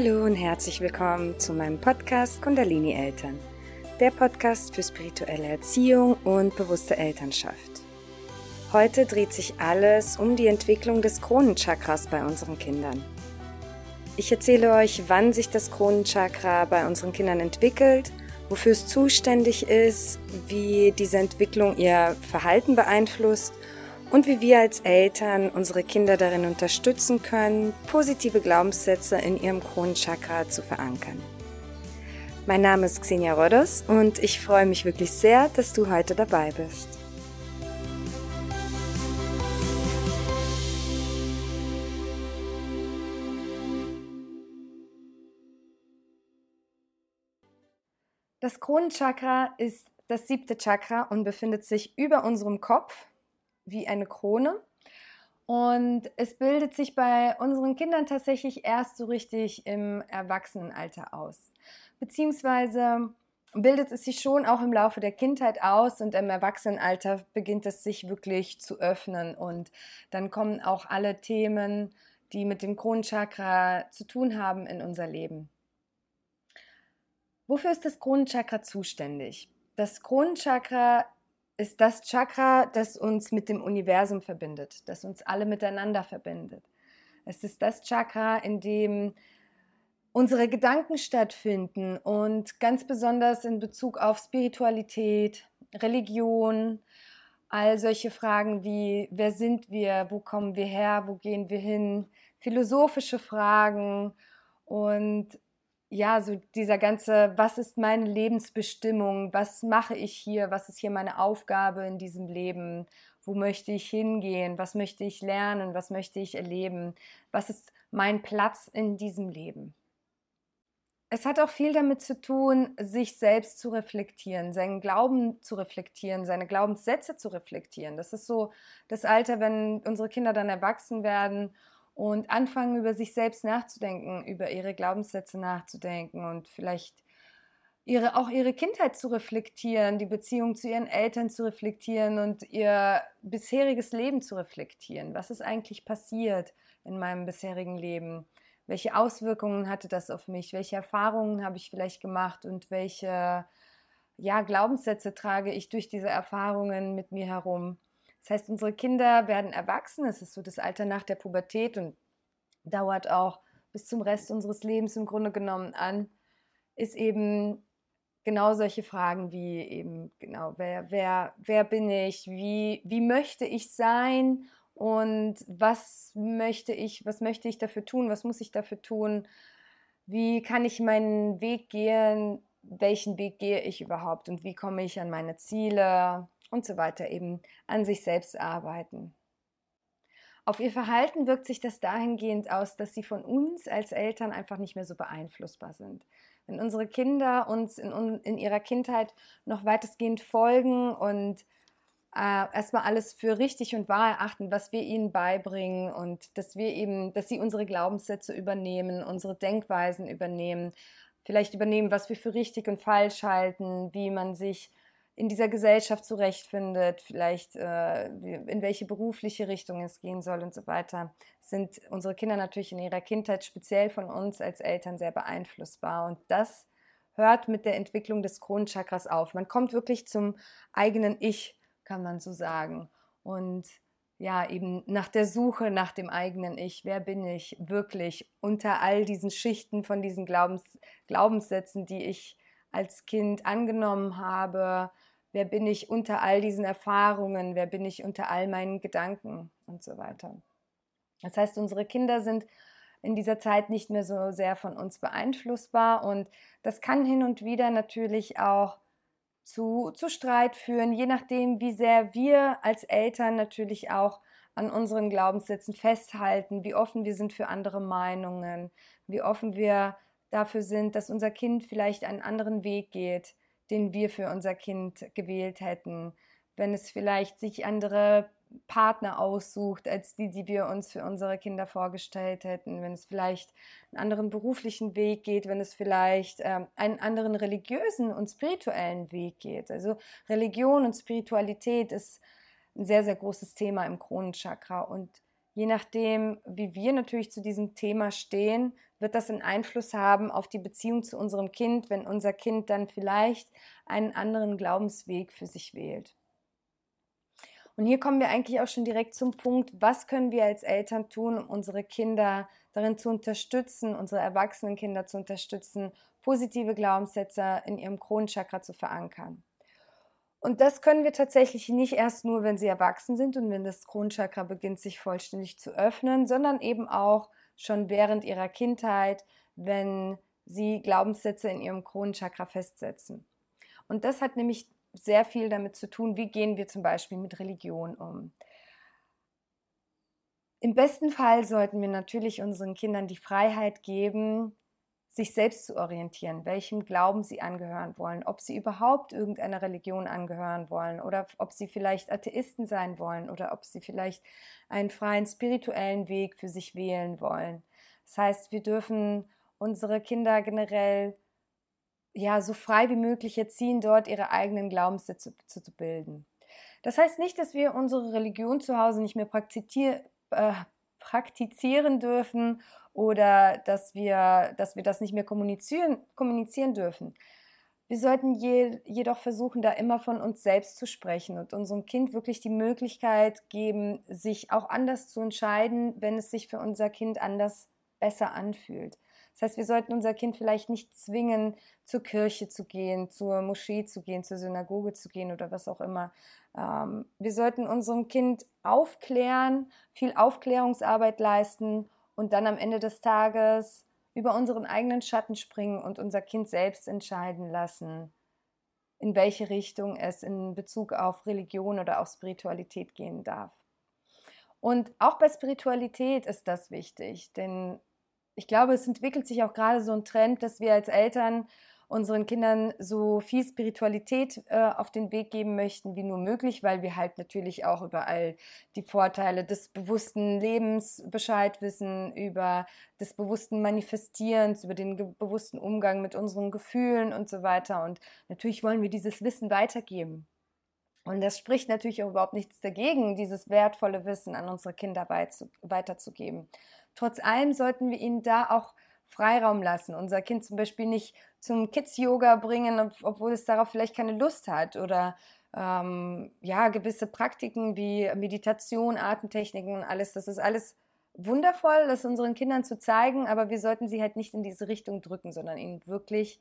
Hallo und herzlich willkommen zu meinem Podcast Kundalini Eltern, der Podcast für spirituelle Erziehung und bewusste Elternschaft. Heute dreht sich alles um die Entwicklung des Kronenchakras bei unseren Kindern. Ich erzähle euch, wann sich das Kronenchakra bei unseren Kindern entwickelt, wofür es zuständig ist, wie diese Entwicklung ihr Verhalten beeinflusst und wie wir als Eltern unsere Kinder darin unterstützen können, positive Glaubenssätze in ihrem Kronenchakra zu verankern. Mein Name ist Xenia Rodos und ich freue mich wirklich sehr, dass du heute dabei bist. Das Kronenchakra ist das siebte Chakra und befindet sich über unserem Kopf wie eine Krone. Und es bildet sich bei unseren Kindern tatsächlich erst so richtig im Erwachsenenalter aus. Beziehungsweise bildet es sich schon auch im Laufe der Kindheit aus und im Erwachsenenalter beginnt es sich wirklich zu öffnen. Und dann kommen auch alle Themen, die mit dem Kronenchakra zu tun haben, in unser Leben. Wofür ist das Kronenchakra zuständig? Das Kronenchakra ist das Chakra, das uns mit dem Universum verbindet, das uns alle miteinander verbindet. Es ist das Chakra, in dem unsere Gedanken stattfinden und ganz besonders in Bezug auf Spiritualität, Religion, all solche Fragen wie, wer sind wir, wo kommen wir her, wo gehen wir hin, philosophische Fragen und ja, so dieser ganze, was ist meine Lebensbestimmung, was mache ich hier, was ist hier meine Aufgabe in diesem Leben, wo möchte ich hingehen, was möchte ich lernen, was möchte ich erleben, was ist mein Platz in diesem Leben. Es hat auch viel damit zu tun, sich selbst zu reflektieren, seinen Glauben zu reflektieren, seine Glaubenssätze zu reflektieren. Das ist so das Alter, wenn unsere Kinder dann erwachsen werden und anfangen, über sich selbst nachzudenken, über ihre Glaubenssätze nachzudenken und vielleicht ihre, auch ihre Kindheit zu reflektieren, die Beziehung zu ihren Eltern zu reflektieren und ihr bisheriges Leben zu reflektieren. Was ist eigentlich passiert in meinem bisherigen Leben? Welche Auswirkungen hatte das auf mich? Welche Erfahrungen habe ich vielleicht gemacht und welche ja, Glaubenssätze trage ich durch diese Erfahrungen mit mir herum? Das heißt, unsere Kinder werden erwachsen, es ist so das Alter nach der Pubertät und dauert auch bis zum Rest unseres Lebens im Grunde genommen an, ist eben genau solche Fragen wie eben, genau, wer, wer, wer bin ich, wie, wie möchte ich sein? Und was möchte ich, was möchte ich dafür tun, was muss ich dafür tun, wie kann ich meinen Weg gehen, welchen Weg gehe ich überhaupt? Und wie komme ich an meine Ziele, und so weiter eben an sich selbst arbeiten. Auf ihr Verhalten wirkt sich das dahingehend aus, dass sie von uns als Eltern einfach nicht mehr so beeinflussbar sind. Wenn unsere Kinder uns in, in ihrer Kindheit noch weitestgehend folgen und äh, erstmal alles für richtig und wahr erachten, was wir ihnen beibringen und dass wir eben, dass sie unsere Glaubenssätze übernehmen, unsere Denkweisen übernehmen, vielleicht übernehmen, was wir für richtig und falsch halten, wie man sich in dieser Gesellschaft zurechtfindet, vielleicht äh, in welche berufliche Richtung es gehen soll und so weiter, sind unsere Kinder natürlich in ihrer Kindheit speziell von uns als Eltern sehr beeinflussbar. Und das hört mit der Entwicklung des Kronenchakras auf. Man kommt wirklich zum eigenen Ich, kann man so sagen. Und ja, eben nach der Suche nach dem eigenen Ich. Wer bin ich wirklich unter all diesen Schichten von diesen Glaubens, Glaubenssätzen, die ich als Kind angenommen habe, wer bin ich unter all diesen Erfahrungen, wer bin ich unter all meinen Gedanken und so weiter. Das heißt, unsere Kinder sind in dieser Zeit nicht mehr so sehr von uns beeinflussbar und das kann hin und wieder natürlich auch zu, zu Streit führen, je nachdem, wie sehr wir als Eltern natürlich auch an unseren Glaubenssätzen festhalten, wie offen wir sind für andere Meinungen, wie offen wir dafür sind, dass unser Kind vielleicht einen anderen Weg geht, den wir für unser Kind gewählt hätten, wenn es vielleicht sich andere Partner aussucht als die, die wir uns für unsere Kinder vorgestellt hätten, wenn es vielleicht einen anderen beruflichen Weg geht, wenn es vielleicht ähm, einen anderen religiösen und spirituellen Weg geht. Also Religion und Spiritualität ist ein sehr, sehr großes Thema im Kronenchakra. Und je nachdem, wie wir natürlich zu diesem Thema stehen, wird das einen Einfluss haben auf die Beziehung zu unserem Kind, wenn unser Kind dann vielleicht einen anderen Glaubensweg für sich wählt. Und hier kommen wir eigentlich auch schon direkt zum Punkt, was können wir als Eltern tun, um unsere Kinder darin zu unterstützen, unsere erwachsenen Kinder zu unterstützen, positive Glaubenssätze in ihrem Kronenchakra zu verankern. Und das können wir tatsächlich nicht erst nur, wenn sie erwachsen sind und wenn das Kronenchakra beginnt, sich vollständig zu öffnen, sondern eben auch schon während ihrer Kindheit, wenn sie Glaubenssätze in ihrem Kronenchakra festsetzen. Und das hat nämlich sehr viel damit zu tun, wie gehen wir zum Beispiel mit Religion um. Im besten Fall sollten wir natürlich unseren Kindern die Freiheit geben, sich selbst zu orientieren, welchem Glauben sie angehören wollen, ob sie überhaupt irgendeiner Religion angehören wollen oder ob sie vielleicht Atheisten sein wollen oder ob sie vielleicht einen freien spirituellen Weg für sich wählen wollen. Das heißt, wir dürfen unsere Kinder generell ja, so frei wie möglich erziehen, dort ihre eigenen Glaubenssätze zu, zu bilden. Das heißt nicht, dass wir unsere Religion zu Hause nicht mehr praktizier, äh, praktizieren dürfen oder dass wir, dass wir das nicht mehr kommunizieren, kommunizieren dürfen. Wir sollten je, jedoch versuchen, da immer von uns selbst zu sprechen und unserem Kind wirklich die Möglichkeit geben, sich auch anders zu entscheiden, wenn es sich für unser Kind anders besser anfühlt. Das heißt, wir sollten unser Kind vielleicht nicht zwingen, zur Kirche zu gehen, zur Moschee zu gehen, zur Synagoge zu gehen oder was auch immer. Ähm, wir sollten unserem Kind aufklären, viel Aufklärungsarbeit leisten und dann am Ende des Tages über unseren eigenen Schatten springen und unser Kind selbst entscheiden lassen, in welche Richtung es in Bezug auf Religion oder auf Spiritualität gehen darf. Und auch bei Spiritualität ist das wichtig, denn ich glaube, es entwickelt sich auch gerade so ein Trend, dass wir als Eltern unseren Kindern so viel Spiritualität äh, auf den Weg geben möchten wie nur möglich, weil wir halt natürlich auch überall die Vorteile des bewussten Lebens Bescheid wissen, über des bewussten Manifestierens, über den bewussten Umgang mit unseren Gefühlen und so weiter. Und natürlich wollen wir dieses Wissen weitergeben. Und das spricht natürlich auch überhaupt nichts dagegen, dieses wertvolle Wissen an unsere Kinder weiterzugeben. Trotz allem sollten wir ihnen da auch Freiraum lassen. Unser Kind zum Beispiel nicht zum Kids-Yoga bringen, obwohl es darauf vielleicht keine Lust hat. Oder ähm, ja, gewisse Praktiken wie Meditation, Atemtechniken und alles. Das ist alles wundervoll, das unseren Kindern zu zeigen, aber wir sollten sie halt nicht in diese Richtung drücken, sondern ihnen wirklich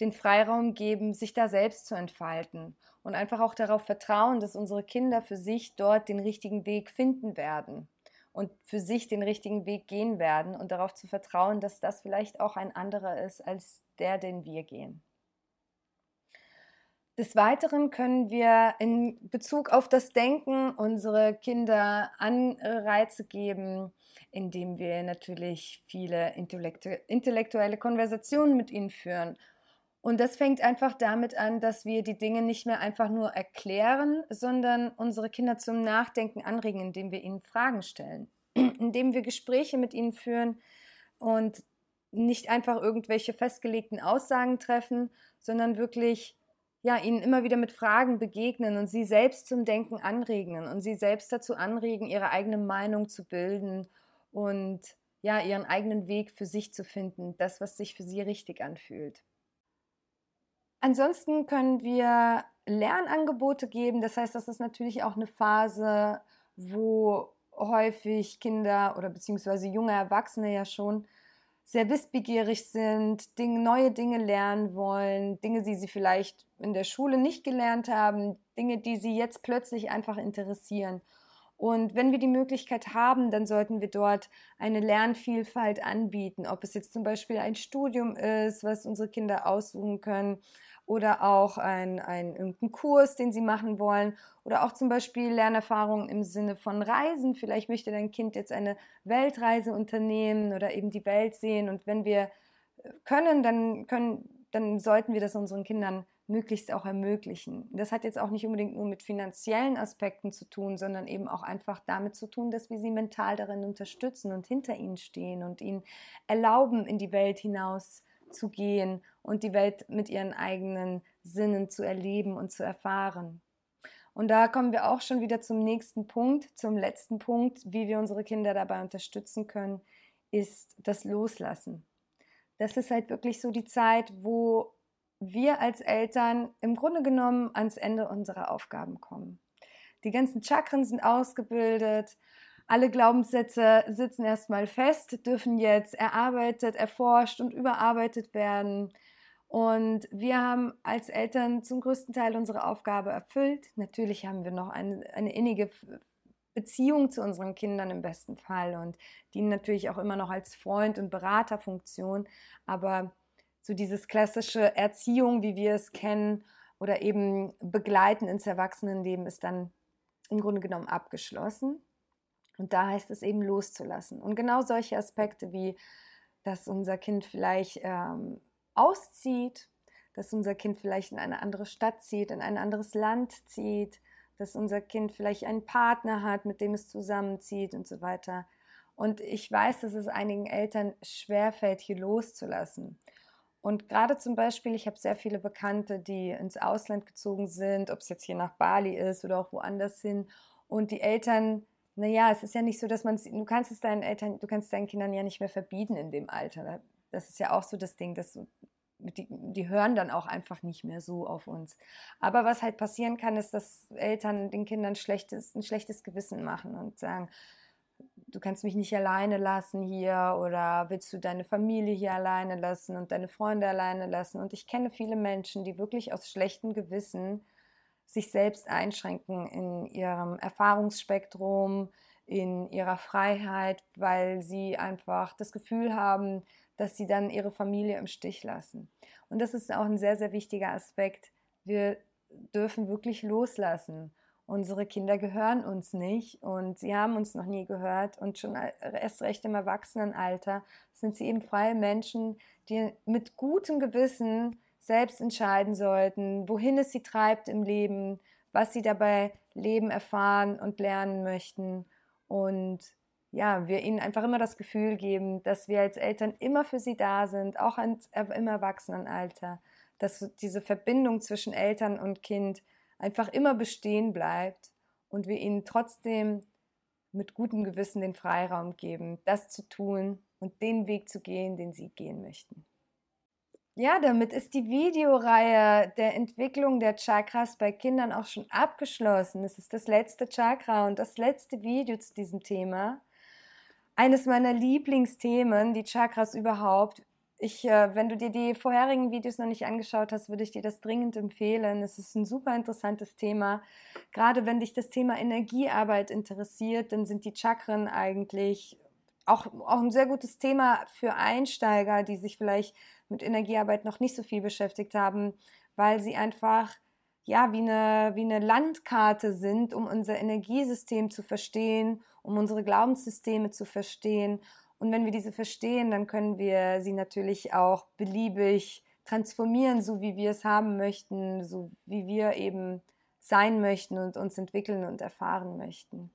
den Freiraum geben, sich da selbst zu entfalten und einfach auch darauf vertrauen, dass unsere Kinder für sich dort den richtigen Weg finden werden und für sich den richtigen Weg gehen werden und darauf zu vertrauen, dass das vielleicht auch ein anderer ist als der, den wir gehen. Des Weiteren können wir in Bezug auf das Denken unsere Kinder Anreize geben, indem wir natürlich viele intellektuelle Konversationen mit ihnen führen und das fängt einfach damit an, dass wir die Dinge nicht mehr einfach nur erklären, sondern unsere Kinder zum Nachdenken anregen, indem wir ihnen Fragen stellen, indem wir Gespräche mit ihnen führen und nicht einfach irgendwelche festgelegten Aussagen treffen, sondern wirklich ja, ihnen immer wieder mit Fragen begegnen und sie selbst zum Denken anregen und sie selbst dazu anregen, ihre eigene Meinung zu bilden und ja, ihren eigenen Weg für sich zu finden, das, was sich für sie richtig anfühlt. Ansonsten können wir Lernangebote geben. Das heißt, das ist natürlich auch eine Phase, wo häufig Kinder oder beziehungsweise junge Erwachsene ja schon sehr wissbegierig sind, Dinge, neue Dinge lernen wollen, Dinge, die sie vielleicht in der Schule nicht gelernt haben, Dinge, die sie jetzt plötzlich einfach interessieren. Und wenn wir die Möglichkeit haben, dann sollten wir dort eine Lernvielfalt anbieten, ob es jetzt zum Beispiel ein Studium ist, was unsere Kinder aussuchen können, oder auch ein, ein irgendein Kurs, den sie machen wollen oder auch zum Beispiel Lernerfahrungen im Sinne von Reisen. Vielleicht möchte dein Kind jetzt eine Weltreise unternehmen oder eben die Welt sehen und wenn wir äh, können, dann können, dann sollten wir das unseren Kindern möglichst auch ermöglichen. Das hat jetzt auch nicht unbedingt nur mit finanziellen Aspekten zu tun, sondern eben auch einfach damit zu tun, dass wir sie mental darin unterstützen und hinter ihnen stehen und ihnen erlauben, in die Welt hinaus zu gehen und die Welt mit ihren eigenen Sinnen zu erleben und zu erfahren. Und da kommen wir auch schon wieder zum nächsten Punkt, zum letzten Punkt, wie wir unsere Kinder dabei unterstützen können, ist das Loslassen. das ist halt wirklich so die Zeit, wo wir als Eltern im Grunde genommen ans Ende unserer Aufgaben kommen. Die ganzen Chakren sind ausgebildet, alle Glaubenssätze sitzen erstmal fest, dürfen jetzt erarbeitet, erforscht und überarbeitet werden. Und wir haben als Eltern zum größten Teil unsere Aufgabe erfüllt. Natürlich haben wir noch eine, eine innige Beziehung zu unseren Kindern im besten Fall und dienen natürlich auch immer noch als Freund und Beraterfunktion. Aber so dieses klassische Erziehung, wie wir es kennen, oder eben Begleiten ins Erwachsenenleben ist dann im Grunde genommen abgeschlossen. Und da heißt es eben loszulassen. Und genau solche Aspekte wie, dass unser Kind vielleicht ähm, auszieht, dass unser Kind vielleicht in eine andere Stadt zieht, in ein anderes Land zieht, dass unser Kind vielleicht einen Partner hat, mit dem es zusammenzieht und so weiter. Und ich weiß, dass es einigen Eltern schwerfällt, hier loszulassen. Und gerade zum Beispiel, ich habe sehr viele Bekannte, die ins Ausland gezogen sind, ob es jetzt hier nach Bali ist oder auch woanders hin. Und die Eltern naja, es ist ja nicht so, dass man du kannst es deinen Eltern, du kannst deinen Kindern ja nicht mehr verbieten in dem Alter. Das ist ja auch so das Ding, dass die, die hören dann auch einfach nicht mehr so auf uns. Aber was halt passieren kann, ist, dass Eltern den Kindern schlechtes, ein schlechtes Gewissen machen und sagen, du kannst mich nicht alleine lassen hier oder willst du deine Familie hier alleine lassen und deine Freunde alleine lassen. Und ich kenne viele Menschen, die wirklich aus schlechtem Gewissen sich selbst einschränken in ihrem Erfahrungsspektrum, in ihrer Freiheit, weil sie einfach das Gefühl haben, dass sie dann ihre Familie im Stich lassen. Und das ist auch ein sehr, sehr wichtiger Aspekt. Wir dürfen wirklich loslassen. Unsere Kinder gehören uns nicht und sie haben uns noch nie gehört und schon erst recht im Erwachsenenalter sind sie eben freie Menschen, die mit gutem Gewissen selbst entscheiden sollten, wohin es sie treibt im Leben, was sie dabei leben, erfahren und lernen möchten. Und ja, wir ihnen einfach immer das Gefühl geben, dass wir als Eltern immer für sie da sind, auch im Erwachsenenalter, dass diese Verbindung zwischen Eltern und Kind einfach immer bestehen bleibt und wir ihnen trotzdem mit gutem Gewissen den Freiraum geben, das zu tun und den Weg zu gehen, den sie gehen möchten. Ja, damit ist die Videoreihe der Entwicklung der Chakras bei Kindern auch schon abgeschlossen. Es ist das letzte Chakra und das letzte Video zu diesem Thema. Eines meiner Lieblingsthemen, die Chakras überhaupt. Ich, äh, wenn du dir die vorherigen Videos noch nicht angeschaut hast, würde ich dir das dringend empfehlen. Es ist ein super interessantes Thema. Gerade wenn dich das Thema Energiearbeit interessiert, dann sind die Chakren eigentlich auch, auch ein sehr gutes Thema für Einsteiger, die sich vielleicht mit Energiearbeit noch nicht so viel beschäftigt haben, weil sie einfach ja wie eine, wie eine Landkarte sind, um unser Energiesystem zu verstehen, um unsere Glaubenssysteme zu verstehen. Und wenn wir diese verstehen, dann können wir sie natürlich auch beliebig transformieren, so wie wir es haben möchten, so wie wir eben sein möchten und uns entwickeln und erfahren möchten.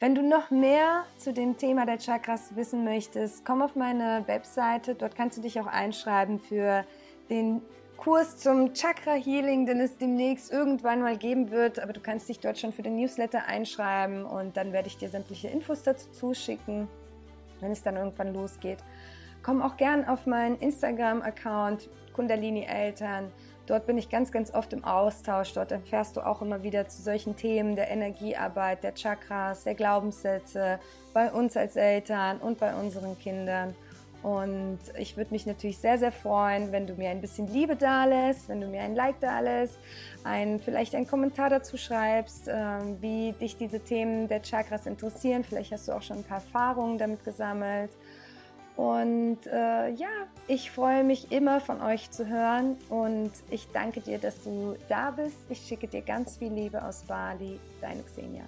Wenn du noch mehr zu dem Thema der Chakras wissen möchtest, komm auf meine Webseite. Dort kannst du dich auch einschreiben für den Kurs zum Chakra Healing, den es demnächst irgendwann mal geben wird. Aber du kannst dich dort schon für den Newsletter einschreiben und dann werde ich dir sämtliche Infos dazu zuschicken, wenn es dann irgendwann losgeht. Komm auch gern auf meinen Instagram-Account Kundalini Eltern. Dort bin ich ganz, ganz oft im Austausch. Dort erfährst du auch immer wieder zu solchen Themen der Energiearbeit, der Chakras, der Glaubenssätze bei uns als Eltern und bei unseren Kindern. Und ich würde mich natürlich sehr, sehr freuen, wenn du mir ein bisschen Liebe da lässt, wenn du mir ein Like da lässt, ein, vielleicht einen Kommentar dazu schreibst, äh, wie dich diese Themen der Chakras interessieren. Vielleicht hast du auch schon ein paar Erfahrungen damit gesammelt. Und äh, ja, ich freue mich immer von euch zu hören und ich danke dir, dass du da bist. Ich schicke dir ganz viel Liebe aus Bali, deine Xenia.